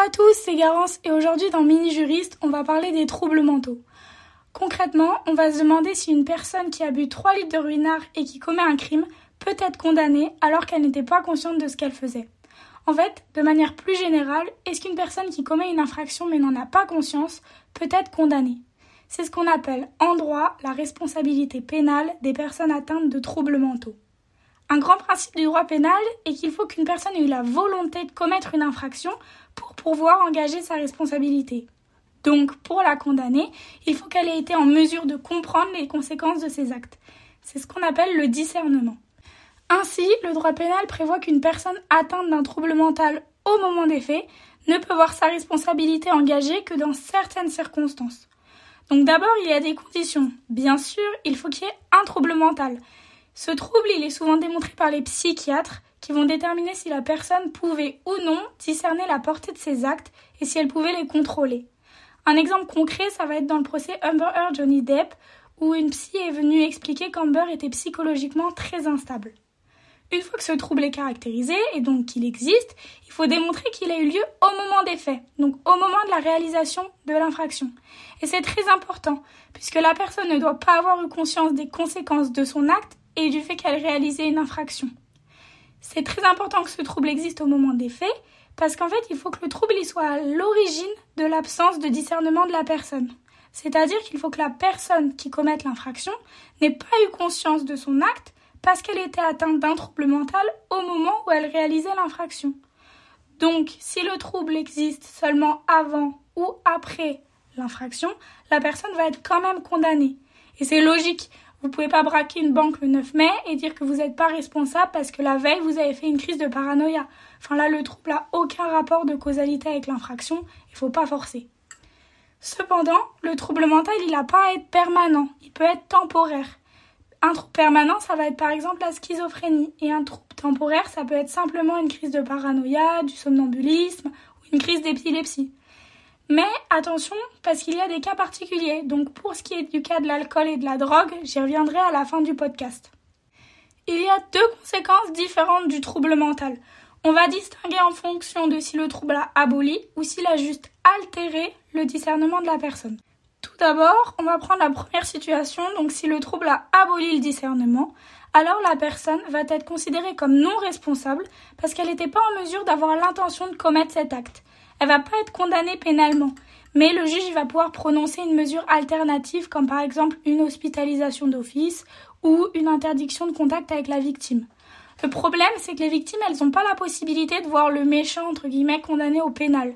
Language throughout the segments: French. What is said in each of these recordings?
à tous, c'est Garance et aujourd'hui dans Mini Juriste, on va parler des troubles mentaux. Concrètement, on va se demander si une personne qui a bu 3 litres de ruinard et qui commet un crime peut être condamnée alors qu'elle n'était pas consciente de ce qu'elle faisait. En fait, de manière plus générale, est-ce qu'une personne qui commet une infraction mais n'en a pas conscience peut être condamnée? C'est ce qu'on appelle en droit la responsabilité pénale des personnes atteintes de troubles mentaux. Un grand principe du droit pénal est qu'il faut qu'une personne ait eu la volonté de commettre une infraction pour pouvoir engager sa responsabilité. Donc, pour la condamner, il faut qu'elle ait été en mesure de comprendre les conséquences de ses actes. C'est ce qu'on appelle le discernement. Ainsi, le droit pénal prévoit qu'une personne atteinte d'un trouble mental au moment des faits ne peut voir sa responsabilité engagée que dans certaines circonstances. Donc d'abord, il y a des conditions. Bien sûr, il faut qu'il y ait un trouble mental. Ce trouble, il est souvent démontré par les psychiatres qui vont déterminer si la personne pouvait ou non discerner la portée de ses actes et si elle pouvait les contrôler. Un exemple concret, ça va être dans le procès Amber Heard Johnny Depp, où une psy est venue expliquer qu'Amber était psychologiquement très instable. Une fois que ce trouble est caractérisé et donc qu'il existe, il faut démontrer qu'il a eu lieu au moment des faits, donc au moment de la réalisation de l'infraction. Et c'est très important, puisque la personne ne doit pas avoir eu conscience des conséquences de son acte du fait qu'elle réalisait une infraction. C'est très important que ce trouble existe au moment des faits, parce qu'en fait, il faut que le trouble y soit à l'origine de l'absence de discernement de la personne. C'est-à-dire qu'il faut que la personne qui commette l'infraction n'ait pas eu conscience de son acte parce qu'elle était atteinte d'un trouble mental au moment où elle réalisait l'infraction. Donc, si le trouble existe seulement avant ou après l'infraction, la personne va être quand même condamnée. Et c'est logique. Vous pouvez pas braquer une banque le 9 mai et dire que vous n'êtes pas responsable parce que la veille vous avez fait une crise de paranoïa. Enfin là, le trouble n'a aucun rapport de causalité avec l'infraction, il faut pas forcer. Cependant, le trouble mental, il n'a pas à être permanent, il peut être temporaire. Un trouble permanent, ça va être par exemple la schizophrénie, et un trouble temporaire, ça peut être simplement une crise de paranoïa, du somnambulisme ou une crise d'épilepsie. Mais attention, parce qu'il y a des cas particuliers. Donc pour ce qui est du cas de l'alcool et de la drogue, j'y reviendrai à la fin du podcast. Il y a deux conséquences différentes du trouble mental. On va distinguer en fonction de si le trouble a aboli ou s'il a juste altéré le discernement de la personne. Tout d'abord, on va prendre la première situation, donc si le trouble a aboli le discernement, alors la personne va être considérée comme non responsable parce qu'elle n'était pas en mesure d'avoir l'intention de commettre cet acte elle va pas être condamnée pénalement. Mais le juge va pouvoir prononcer une mesure alternative comme par exemple une hospitalisation d'office ou une interdiction de contact avec la victime. Le problème, c'est que les victimes, elles n'ont pas la possibilité de voir le méchant, entre guillemets, condamné au pénal.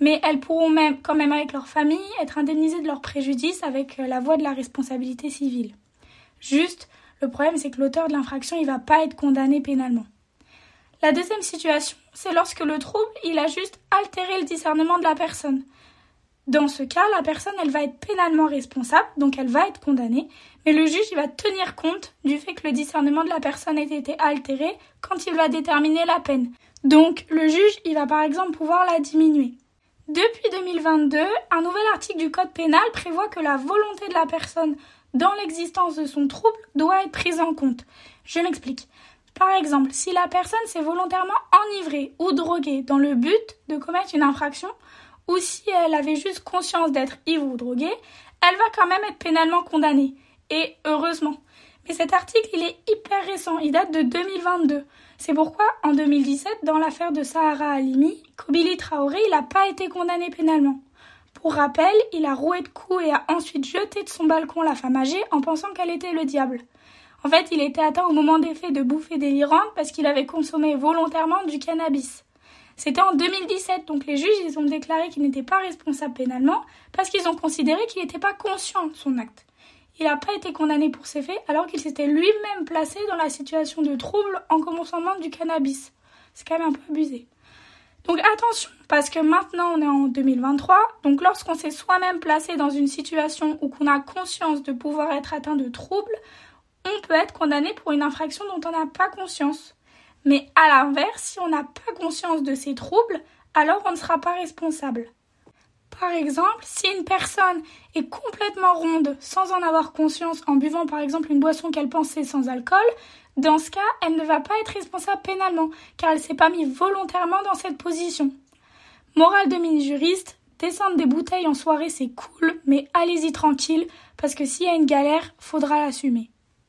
Mais elles pourront même, quand même avec leur famille, être indemnisées de leurs préjudices avec euh, la voie de la responsabilité civile. Juste, le problème, c'est que l'auteur de l'infraction, il va pas être condamné pénalement. La deuxième situation, c'est lorsque le trouble, il a juste altéré le discernement de la personne. Dans ce cas, la personne, elle va être pénalement responsable, donc elle va être condamnée, mais le juge, il va tenir compte du fait que le discernement de la personne ait été altéré quand il va déterminer la peine. Donc, le juge, il va par exemple pouvoir la diminuer. Depuis 2022, un nouvel article du Code pénal prévoit que la volonté de la personne dans l'existence de son trouble doit être prise en compte. Je m'explique. Par exemple, si la personne s'est volontairement enivrée ou droguée dans le but de commettre une infraction, ou si elle avait juste conscience d'être ivre ou droguée, elle va quand même être pénalement condamnée. Et heureusement. Mais cet article, il est hyper récent, il date de 2022. C'est pourquoi, en 2017, dans l'affaire de Sahara Halimi, Kobili Traoré, il n'a pas été condamné pénalement. Pour rappel, il a roué de coups et a ensuite jeté de son balcon la femme âgée en pensant qu'elle était le diable. En fait, il était atteint au moment des faits de bouffées délirantes parce qu'il avait consommé volontairement du cannabis. C'était en 2017, donc les juges ils ont déclaré qu'il n'était pas responsable pénalement parce qu'ils ont considéré qu'il n'était pas conscient de son acte. Il n'a pas été condamné pour ces faits alors qu'il s'était lui-même placé dans la situation de trouble en consommant du cannabis. C'est quand même un peu abusé. Donc attention, parce que maintenant on est en 2023, donc lorsqu'on s'est soi-même placé dans une situation où qu'on a conscience de pouvoir être atteint de troubles, on peut être condamné pour une infraction dont on n'a pas conscience. Mais à l'inverse, si on n'a pas conscience de ces troubles, alors on ne sera pas responsable. Par exemple, si une personne est complètement ronde sans en avoir conscience en buvant par exemple une boisson qu'elle pensait sans alcool, dans ce cas, elle ne va pas être responsable pénalement car elle s'est pas mise volontairement dans cette position. Morale de mini-juriste, descendre des bouteilles en soirée c'est cool, mais allez-y tranquille, parce que s'il y a une galère, faudra l'assumer.